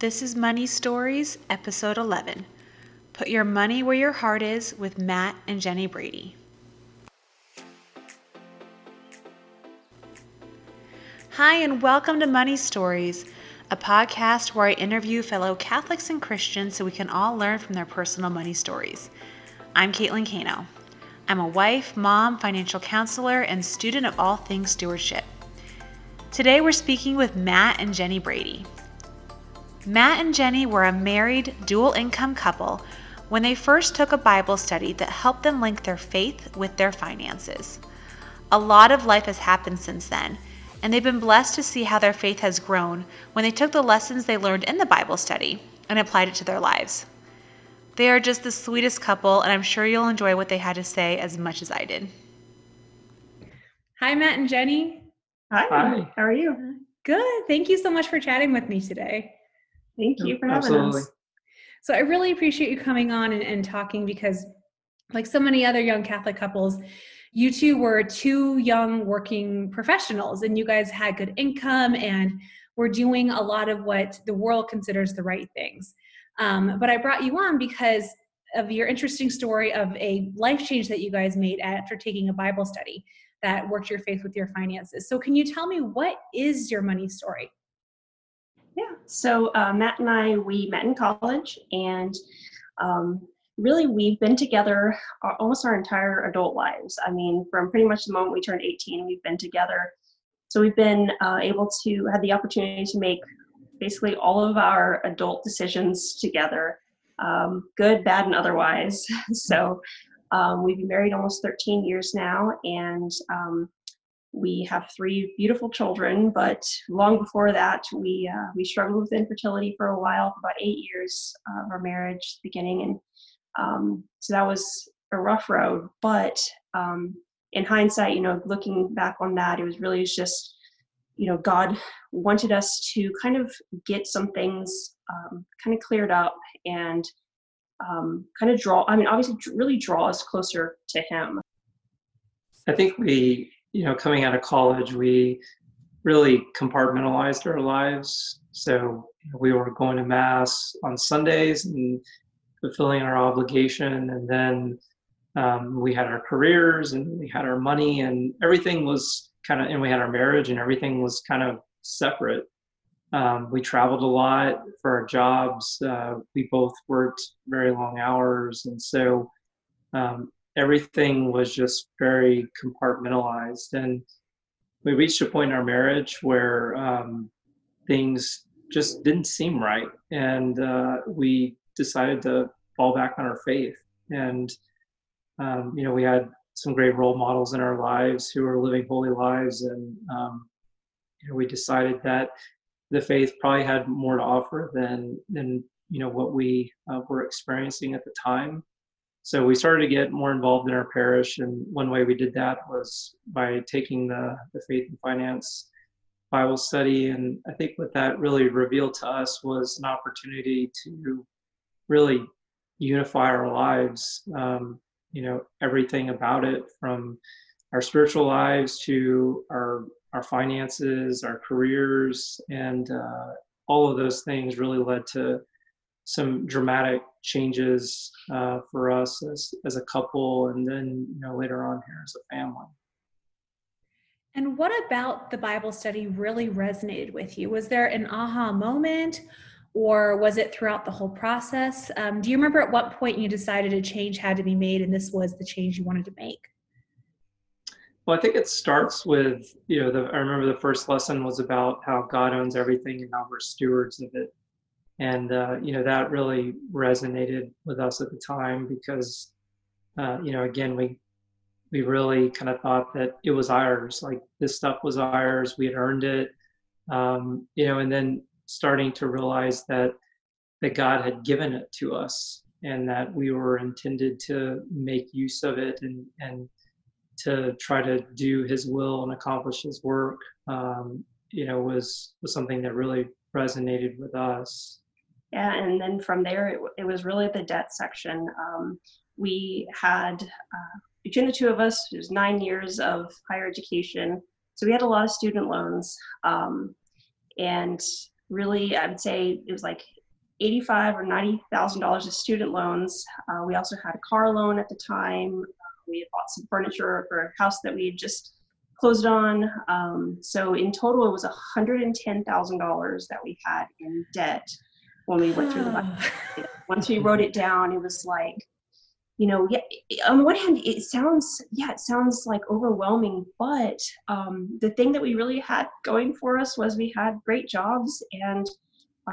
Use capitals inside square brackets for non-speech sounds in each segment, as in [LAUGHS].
This is Money Stories, Episode 11. Put Your Money Where Your Heart Is with Matt and Jenny Brady. Hi, and welcome to Money Stories, a podcast where I interview fellow Catholics and Christians so we can all learn from their personal money stories. I'm Caitlin Kano. I'm a wife, mom, financial counselor, and student of all things stewardship. Today we're speaking with Matt and Jenny Brady. Matt and Jenny were a married, dual income couple when they first took a Bible study that helped them link their faith with their finances. A lot of life has happened since then, and they've been blessed to see how their faith has grown when they took the lessons they learned in the Bible study and applied it to their lives. They are just the sweetest couple, and I'm sure you'll enjoy what they had to say as much as I did. Hi, Matt and Jenny. Hi. Hi. How are you? Good. Thank you so much for chatting with me today. Thank you for having Absolutely. us. So I really appreciate you coming on and, and talking because, like so many other young Catholic couples, you two were two young working professionals and you guys had good income and were doing a lot of what the world considers the right things. Um, but I brought you on because of your interesting story of a life change that you guys made after taking a Bible study that worked your faith with your finances. So, can you tell me what is your money story? Yeah. So uh, Matt and I, we met in college, and um, really we've been together almost our entire adult lives. I mean, from pretty much the moment we turned 18, we've been together. So we've been uh, able to have the opportunity to make basically all of our adult decisions together, um, good, bad, and otherwise. [LAUGHS] so um, we've been married almost 13 years now, and um, we have three beautiful children, but long before that, we uh, we struggled with infertility for a while, for about eight years of our marriage beginning, and um, so that was a rough road. But um, in hindsight, you know, looking back on that, it was really just, you know, God wanted us to kind of get some things um, kind of cleared up and um, kind of draw. I mean, obviously, really draw us closer to Him. I think we you know, coming out of college, we really compartmentalized our lives. So we were going to mass on Sundays and fulfilling our obligation, and then um, we had our careers and we had our money, and everything was kind of, and we had our marriage, and everything was kind of separate. Um, we traveled a lot for our jobs. Uh, we both worked very long hours, and so um, everything was just very compartmentalized. And we reached a point in our marriage where um, things just didn't seem right. And uh, we decided to fall back on our faith. And, um, you know, we had some great role models in our lives who were living holy lives. And, um, you know, we decided that the faith probably had more to offer than, than you know, what we uh, were experiencing at the time. So we started to get more involved in our parish, and one way we did that was by taking the, the faith and finance Bible study. And I think what that really revealed to us was an opportunity to really unify our lives. Um, you know, everything about it from our spiritual lives to our our finances, our careers, and uh, all of those things really led to some dramatic changes uh, for us as, as a couple and then you know later on here as a family. And what about the bible study really resonated with you? Was there an aha moment or was it throughout the whole process? Um, do you remember at what point you decided a change had to be made and this was the change you wanted to make? Well i think it starts with you know the, i remember the first lesson was about how god owns everything and how we're stewards of it and uh, you know that really resonated with us at the time because uh, you know again we we really kind of thought that it was ours like this stuff was ours we had earned it. Um, you know and then starting to realize that that god had given it to us and that we were intended to make use of it and and to try to do his will and accomplish his work um, you know was was something that really resonated with us yeah, and then from there, it, it was really the debt section. Um, we had, uh, between the two of us, it was nine years of higher education. So we had a lot of student loans. Um, and really, I would say it was like eighty-five or ninety thousand dollars of student loans. Uh, we also had a car loan at the time. we had bought some furniture for a house that we had just closed on. Um, so in total, it was hundred and ten thousand dollars that we had in debt when we went through the. [LAUGHS] Once we wrote it down, it was like you know, yeah, on the one hand, it sounds, yeah, it sounds like overwhelming, but um, the thing that we really had going for us was we had great jobs and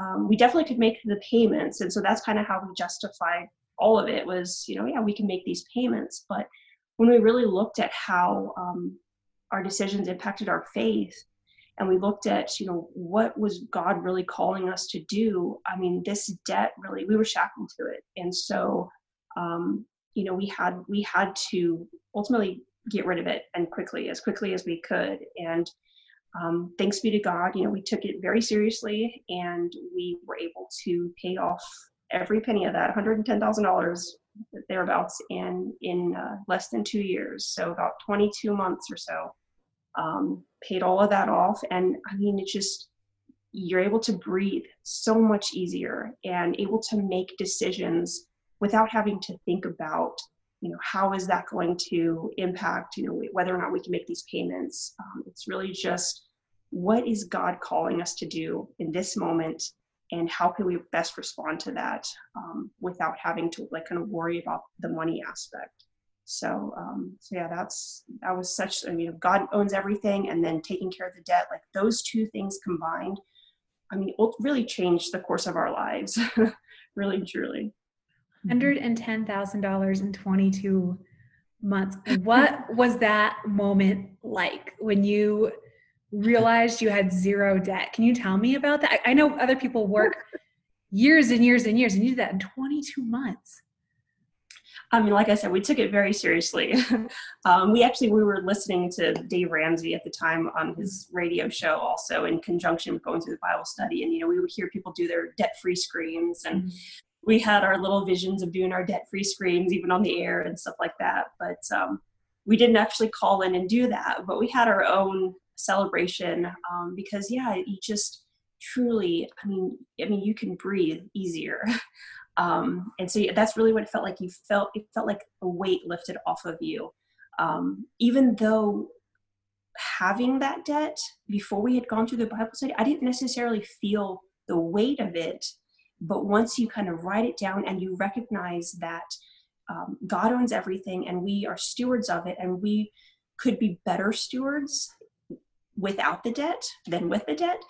um, we definitely could make the payments. And so that's kind of how we justified all of it was, you know, yeah, we can make these payments. But when we really looked at how um, our decisions impacted our faith, and we looked at, you know, what was God really calling us to do? I mean, this debt really, we were shackled to it. And so, um, you know we had we had to ultimately get rid of it and quickly as quickly as we could and um, thanks be to god you know we took it very seriously and we were able to pay off every penny of that $110000 thereabouts in in uh, less than two years so about 22 months or so um, paid all of that off. And i mean it just you're able to breathe so much easier and able to make decisions without having to think about you know how is that going to impact you know whether or not we can make these payments. Um, it's really just what is god calling us to do in this moment? And how can we best respond to that um, without having to like kind of worry about the money aspect so um, so yeah that's that was such i mean god owns everything and then taking care of the debt like those two things combined i mean it really changed the course of our lives [LAUGHS] really truly $110,000 in 22 months. What [LAUGHS] was that moment like when you realized you had zero debt? Can you tell me about that? I, I know other people work [LAUGHS] years and years and years, and you did that in 22 months. I mean, like I said, we took it very seriously. [LAUGHS] um, we actually we were listening to Dave Ramsey at the time on his radio show, also in conjunction with going through the Bible study, and you know we would hear people do their debt-free screams, and mm-hmm. we had our little visions of doing our debt-free screams even on the air and stuff like that. But um, we didn't actually call in and do that but we had our own celebration um, because yeah you just truly i mean i mean you can breathe easier [LAUGHS] um, and so that's really what it felt like. You felt it felt like a weight lifted off of you. Um, even though having that debt before we had gone through the bible study i didn't necessarily feel the weight of it. But once you kind of write it down and you recognize that um, God owns everything and we are stewards of it, and we could be better stewards without the debt than with the debt,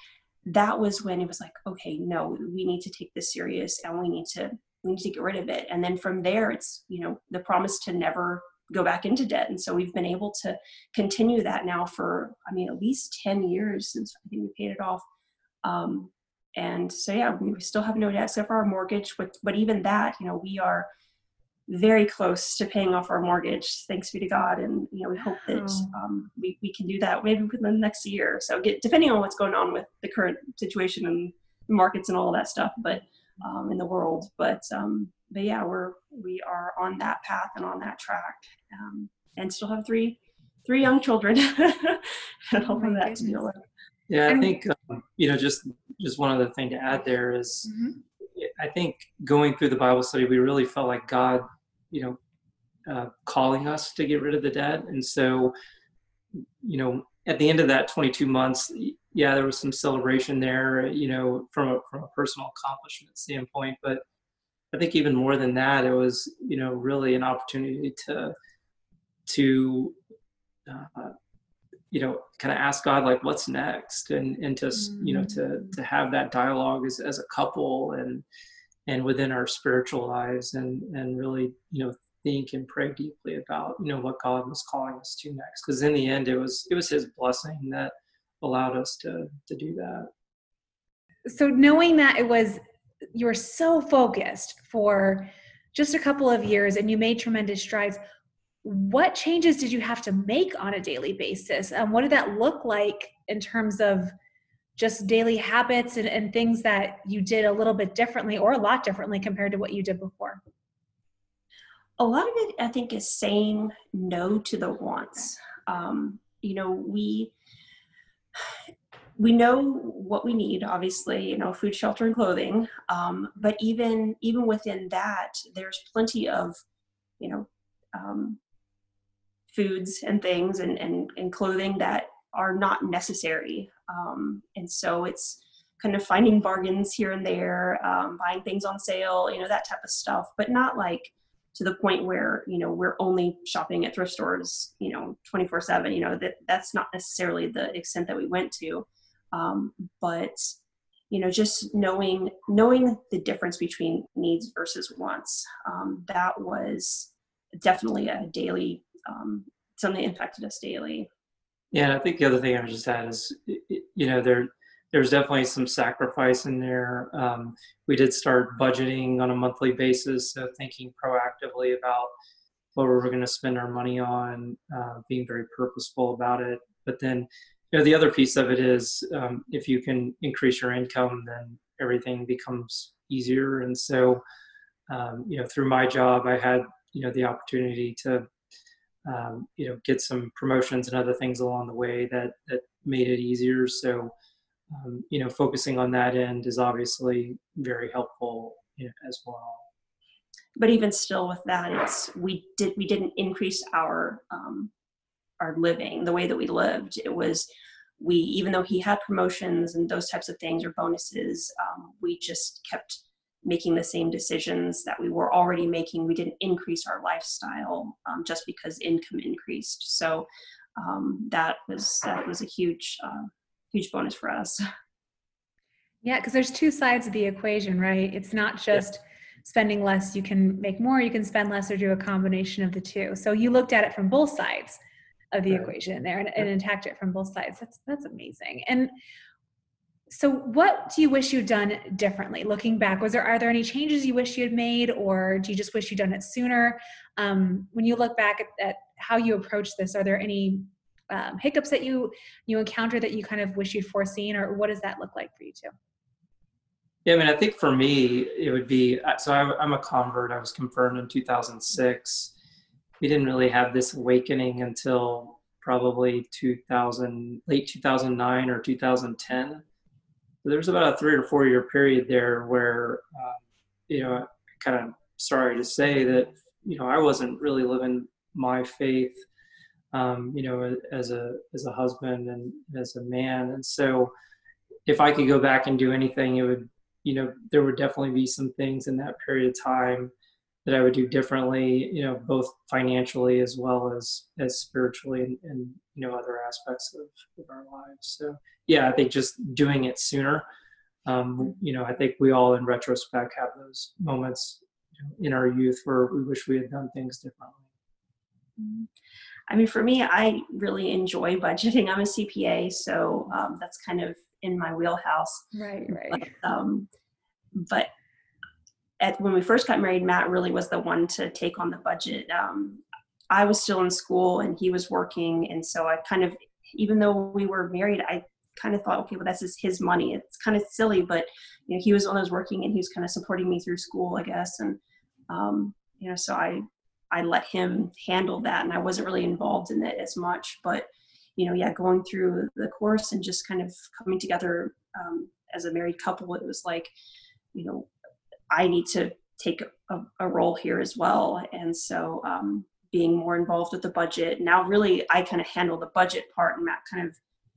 that was when it was like, okay, no, we need to take this serious and we need to we need to get rid of it. And then from there, it's you know the promise to never go back into debt. And so we've been able to continue that now for I mean at least ten years since I think we paid it off. Um, and so yeah we still have no debt except for our mortgage but, but even that you know we are very close to paying off our mortgage thanks be to god. And you know we hope that um, we, we can do that maybe within the next year so get, depending on what's going on with the current situation and markets and all that stuff but um, in the world. But um, but yeah we're we are on that path and on that track um, and still have three three young children. [LAUGHS] And hoping oh that to deal with yeah i think um, you know just just one other thing to add there is, mm-hmm. I think going through the Bible study, we really felt like God, you know, uh, calling us to get rid of the debt. And so, you know, at the end of that 22 months, yeah, there was some celebration there, you know, from a, from a personal accomplishment standpoint. But I think even more than that, it was, you know, really an opportunity to, to, uh, you know kind of ask god like what's next and and to mm-hmm. you know to mm. to have that dialogue as, as a couple and and within our spiritual lives and and really you know think and pray deeply about you know what god was calling us to next because in the end it was it was his blessing that allowed us to to do that so knowing that it was you were so focused for just a couple of years and you made tremendous strides what changes did you have to make on a daily basis? Um, what did that look like in terms of just daily habits and, and things that you did a little bit differently or a lot differently compared to what you did before? A lot of it, I think, is saying no to the wants. Um, you know, we we know what we need obviously you know food shelter and clothing um, but even even within that there's plenty of you know um, foods and things and, and, and clothing that are not necessary. Um, and so it's kind of finding bargains here and there um, buying things on sale you know that type of stuff but not like to the point where you know we're only shopping at thrift stores you know 24 7 you know that that's not necessarily the extent that we went to. Um, but you know just knowing knowing the difference between needs versus wants um, that was definitely a daily um, something that impacted us daily yeah and i think the other thing i would just add is you know there there's definitely some sacrifice in there. Um, we did start budgeting on a monthly basis so thinking proactively about what we were going to spend our money on uh, being very purposeful about it. But then you know the other piece of it is um, if you can increase your income then everything becomes easier. And so um, you know through my job i had you know the opportunity to um, you know get some promotions and other things along the way that that made it easier so um, you know focusing on that end is obviously very helpful you know, as well but even still with that it's we did we didn't increase our um, our living, the way that we lived. It was we, even though he had promotions and those types of things or bonuses, um, we just kept making the same decisions that we were already making. We didn't increase our lifestyle um, just because income increased. So um, that was that was a huge uh, huge bonus for us. [LAUGHS] Yeah, because there's two sides of the equation, right? It's not just yeah. spending less, you can make more, you can spend less, or do a combination of the two. So you looked at it from both sides of the right. equation there and, and attacked it from both sides. That's that's amazing. And so what do you wish you'd done differently? Looking back was there are there any changes you wish you had made or do you just wish you'd done it sooner? Um, when you look back at, at, how you approach this are there any um, hiccups that you you encounter that you kind of wish you'd foreseen or what does that look like for you too yeah i mean i think for me it would be so I, i'm a convert. I was confirmed in 2006 we didn't really have this awakening until probably 2000 late 2009 or 2010 so there's about a three or four year period there where um, you know kind of sorry to say that you know i wasn't really living my faith um, you know as a as a husband and as a man. And so if i could go back and do anything it would you know there would definitely be some things in that period of time that I would do differently, you know, both financially as well as as spiritually and, and you know other aspects of, of our lives. So yeah, I think just doing it sooner. Um, you know, I think we all in retrospect have those moments in our youth where we wish we had done things differently. Mm-hmm. I mean, for me, I really enjoy [LAUGHS] budgeting. I'm a CPA, so um, that's kind of in my wheelhouse. Right, right. But, [LAUGHS] um, but at when we first got married, Matt really was the one to take on the budget. Um, I was still in school and he was working, and so I kind of, even though we were married, I kind of thought, okay, well, this is his money. It's kind of silly, but you know, he was of those working, and he was kind of supporting me through school, I guess, and um, you know, so I I let him handle that, and I wasn't really involved in it as much, but you know, yeah, going through the course and just kind of coming together um, as a married couple, it was like, you know, I need to take a, a role here as well. And so um, being more involved with the budget. Now, really, I kind of handle the budget part, and Matt kind of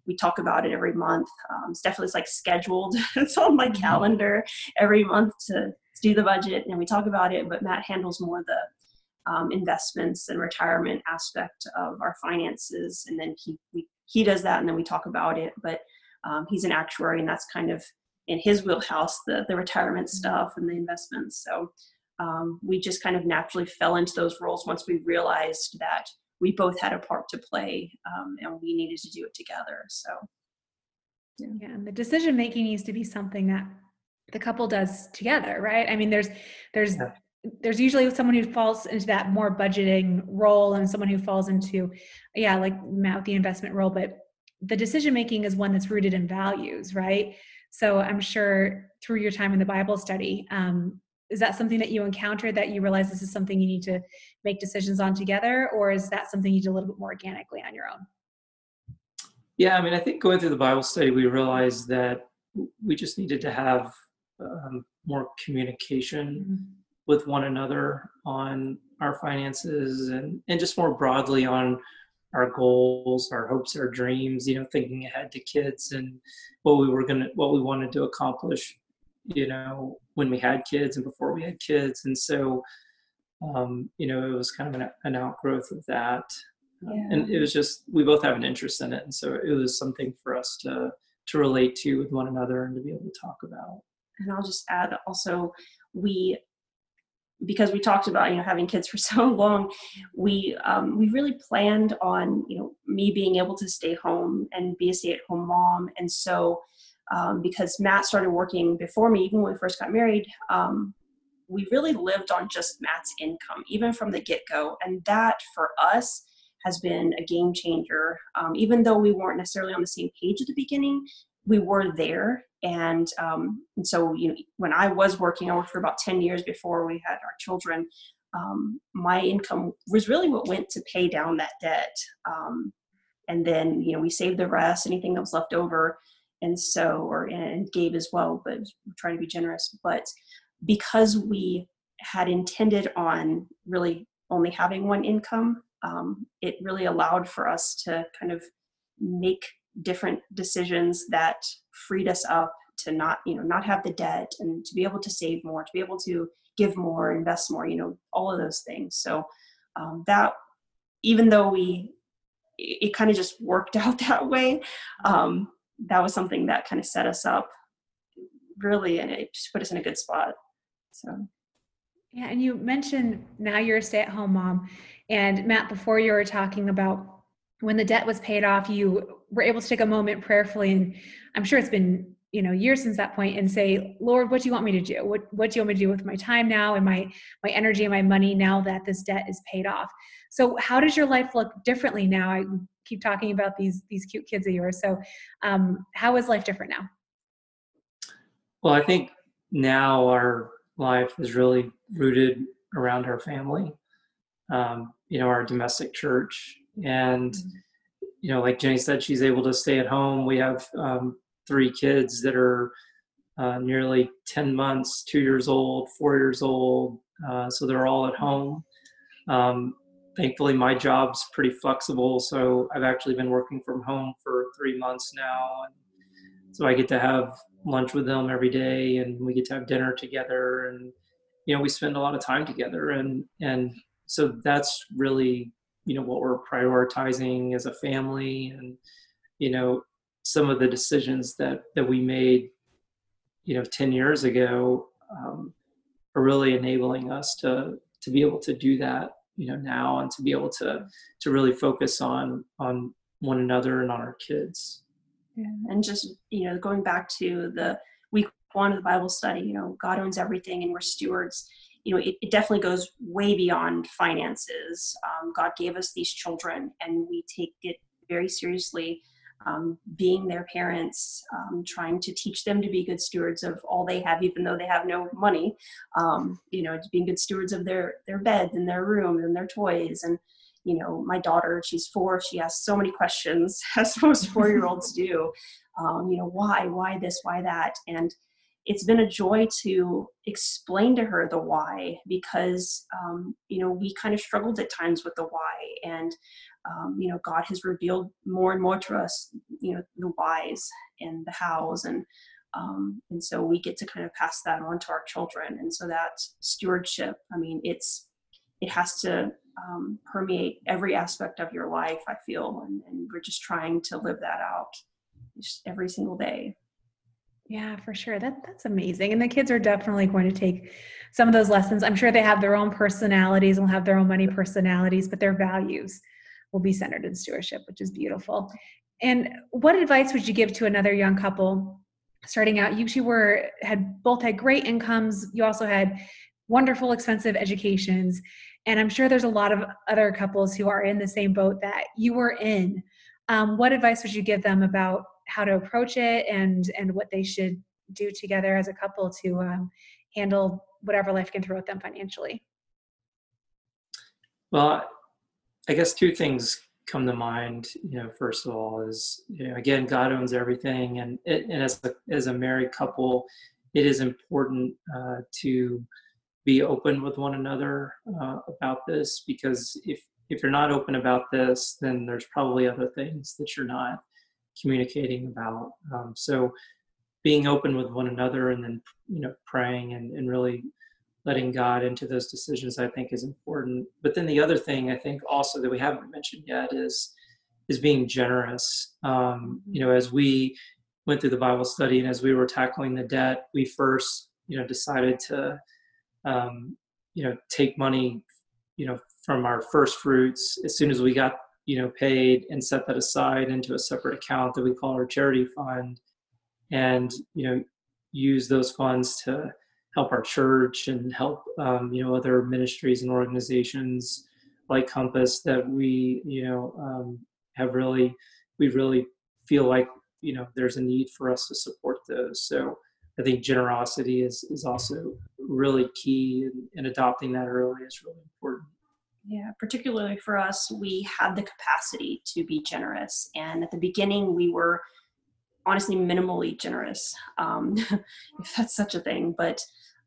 we talk about it every month. Um, it's definitely it's like scheduled. [LAUGHS] it's on my mm-hmm. calendar every month to, to, do the budget, and we talk about it. But Matt handles more the um, investments and retirement aspect of our finances, and then he we, he does that, and then we talk about it. But um, he's an actuary, and that's kind of in his wheelhouse the the retirement mm-hmm. stuff and the investments. So um, we just kind of naturally fell into those roles once we realized that we both had a part to play um, and we needed to do it together. So yeah. yeah, and the decision making needs to be something that the couple does together, right? I mean, there's there's yeah. there's usually someone who falls into that more budgeting role and someone who falls into yeah like Matt the investment role but the decision making is one that's rooted in values right so I'm sure through your time in the Bible study, um, is that something that you encountered that you realize this is something you need to make decisions on together, or is that something you do a little bit more organically on your own? Yeah, I mean, I think going through the Bible study, we realized that we just needed to have um, more communication mm-hmm. with one another on our finances and, and just more broadly on our goals, our hopes, our dreams, you know, thinking ahead to kids and what we were going to, what we wanted to accomplish, you know, when we had kids and before we had kids. And so, um, you know, it was kind of an, an outgrowth of that. Yeah. and it was just, we both have an interest in it. And so it was something for us to, to relate to with one another and to be able to talk about. And I'll just add also, we because we talked about you know having kids for [LAUGHS] so long we um, we really planned on you know me being able to stay home and be a stay-at-home mom. And so um, because matt started working before me even when we first got married um, we really lived on just matt's income even from the get-go. And that for us has been a game changer. Um, even though we weren't necessarily on the same page at the beginning we were there and, um, and so you know when i was working i worked for about 10 years before we had our children um, my income was really what went to pay down that debt um, and then you know we saved the rest anything that was left over and so or and gave as well but trying to be generous. But because we had intended on really only having one income um, it really allowed for us to kind of make different decisions that freed us up to not you know not have the debt and to be able to save more to be able to give more invest more you know all of those things. So um, that even though we it, it kind of just worked [LAUGHS] out that way um, that was something that kind of set us up really and it just put us in a good spot so. Yeah and you mentioned now you're a stay-at-home mom and matt before you were talking about when the debt was paid off, you were able to take a moment prayerfully, and I'm sure it's been you know years since that point, and say, Lord, what do you want me to do? What what do you want me to do with my time now and my my energy and my money now that this debt is paid off? So how does your life look differently now? I keep talking about these these cute kids of yours. So um, how is life different now? Well, I think now our life is really rooted around our family. Um, you know, our domestic church and you know like jenny said she's able to stay at home. We have um, three kids that are uh, nearly 10 months two years old four years old uh, so they're all at home. Um, thankfully my job's pretty flexible so i've actually been working from home for three months now. And so i get to have lunch with them every day and we get to have dinner together. And you know we spend a lot of time together. And and so that's really you know what we're prioritizing as a family and you know some of the decisions that that we made you know 10 years ago um, are really enabling us to to be able to do that you know now and to be able to to really focus on on one another and on our kids yeah. and just you know going back to the week one of the bible study you know god owns everything and we're stewards you know, it, it definitely goes way beyond finances. Um, God gave us these children, and we take it very seriously. Um, being their parents, um, trying to teach them to be good stewards of all they have, even though they have no money. Um, you know, being good stewards of their their beds and their room and their toys. And you know, my daughter, she's four. She asks so many questions, [LAUGHS] as most four year olds do. Um, you know, why, why this, why that, and it's been a joy to explain to her the why because um, you know we kind of struggled at times with the why and um, you know god has revealed more and more to us you know the whys and the hows and um, and so we get to kind of pass that on to our children. And so that stewardship i mean it's it has to um, permeate every aspect of your life i feel and, and we're just trying to live that out every single day yeah, for sure. That that's amazing. And the kids are definitely going to take some of those lessons. I'm sure they have their own personalities and will have their own money personalities, but their values will be centered in stewardship, which is beautiful. And what advice would you give to another young couple starting out? You two were had both had great incomes. You also had wonderful, expensive educations. And I'm sure there's a lot of other couples who are in the same boat that you were in. Um, what advice would you give them about how to approach it and and what they should do together as a couple to um, handle whatever life can throw at them financially well i guess two things come to mind, you know, first of all is, you know, again, God owns everything. And, it, and as, a, as a married couple, it is important uh, to be open with one another uh, about this because if, if you're not open about this, then there's probably other things that you're not communicating about. Um, so being open with one another and then, you know, praying and, and really letting God into those decisions, I think is important. But then the other thing I think also that we haven't mentioned yet is is being generous. Um, you know, as we went through the Bible study and as we were tackling the debt, we first, you know, decided to, um, you know, take money, you know, from our first fruits as soon as we got, you know, paid and set that aside into a separate account that we call our charity fund, and you know, use those funds to help our church and help um, you know other ministries and organizations like Compass that we you know um, have really we really feel like you know there's a need for us to support those. So I think generosity is is also really key, and, and adopting that early is really important. Yeah, particularly for us, we had the capacity to be generous, and at the beginning we were honestly minimally generous, um, [LAUGHS] if that's such a thing. But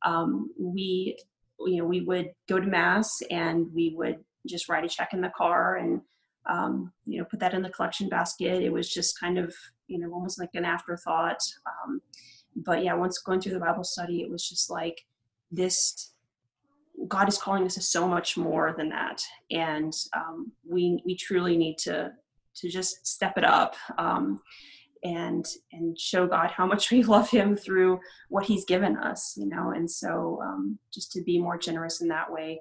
um, we, you know, we would go to mass and we would just write a check in the car and um, you know put that in the collection basket. It was just kind of you know almost like an afterthought. Um, but yeah, once going through the Bible study, it was just like this God is calling us to so much more than that, and um, we we truly need to to just step it up. Um, and and show God how much [LAUGHS] we love Him through what He's given us, you know. And so, um, just to be more generous in that way,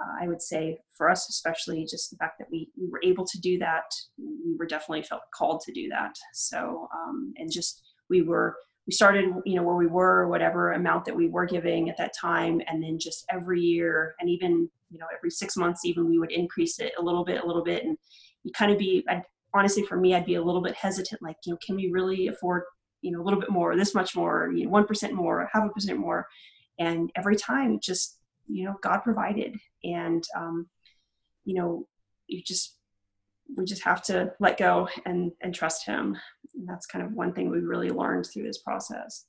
uh, I would say for us, especially, just the fact that we we were able to do that, we were definitely felt called to do that. So, um, and just we were we started you know where we were whatever amount that we were giving at that time and then just every year and even you know every six months even we would increase it a little bit a little bit and you kind of be I'd honestly for me i'd be a little bit hesitant like you know can we really afford you know a little bit more this much more you know one percent more half a percent more? And every time just you know god provided and um you know you just we just have to let go and and trust him. And that's kind of one thing we really learned through this process.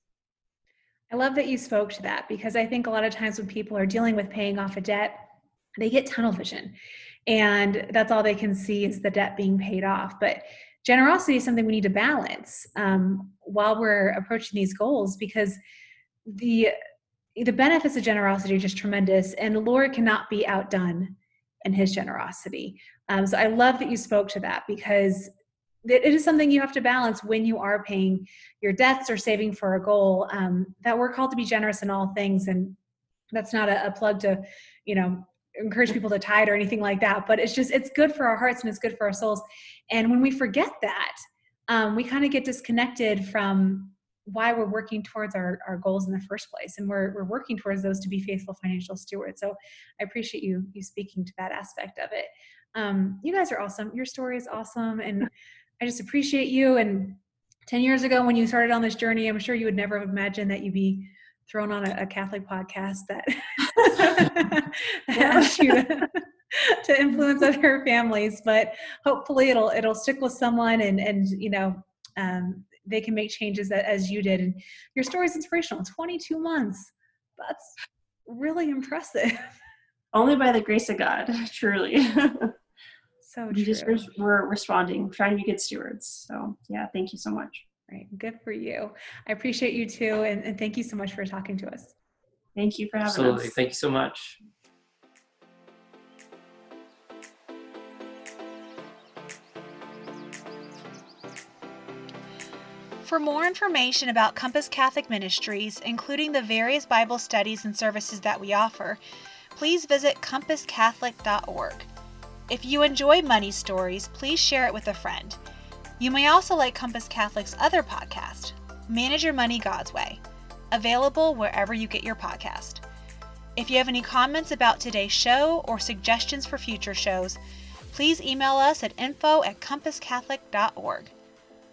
I love that you spoke to that because i think a lot of times when people are dealing with paying off a debt they get tunnel vision. And that's all they can see is the debt being paid off. But generosity is something we need to balance um, while we're approaching these goals because the the benefits of generosity are just tremendous and the lord cannot be outdone in his generosity. Um, so i love that you spoke to that because it is something you have to balance when you are paying your debts or saving for a goal um, that we're called to be generous in all things and that's not a, a plug to you know encourage people to tithe or anything like that but it's just it's good for our hearts and it's good for our souls. And when we forget that um, we kind of get disconnected from why we're working towards our, our goals in the first place. And we're, we're working towards those to be faithful financial stewards. So i appreciate you you speaking to that aspect of it. Um, you guys are awesome. Your story is awesome. And i just appreciate you. And 10 years ago when you started on this journey i'm sure you would never have imagined that you'd be thrown on a, a Catholic podcast that [LAUGHS] asks you to, [LAUGHS] to, influence other families. But hopefully, it'll it'll stick with someone, and and you know. Um, they can make changes that, as you did, and your story is inspirational. 22 months, that's really impressive. [LAUGHS] Only by the grace of God, [LAUGHS] truly. [LAUGHS] so true. We just we're responding, trying to be good stewards. So yeah, thank you so much. Right. Good for you. I appreciate you too. And, and thank you so much for talking to us. Thank you for having Absolutely. us. Absolutely. Thank you so much. For more information about Compass Catholic Ministries, including the various Bible studies and services that we offer, please visit compasscatholic.org. If you enjoy money stories, please share it with a friend. You may also like Compass Catholic's other podcast, Manage Your Money God's Way, available wherever you get your podcast. If you have any comments about today's show or suggestions for future shows, please email us at info at compasscatholic.org.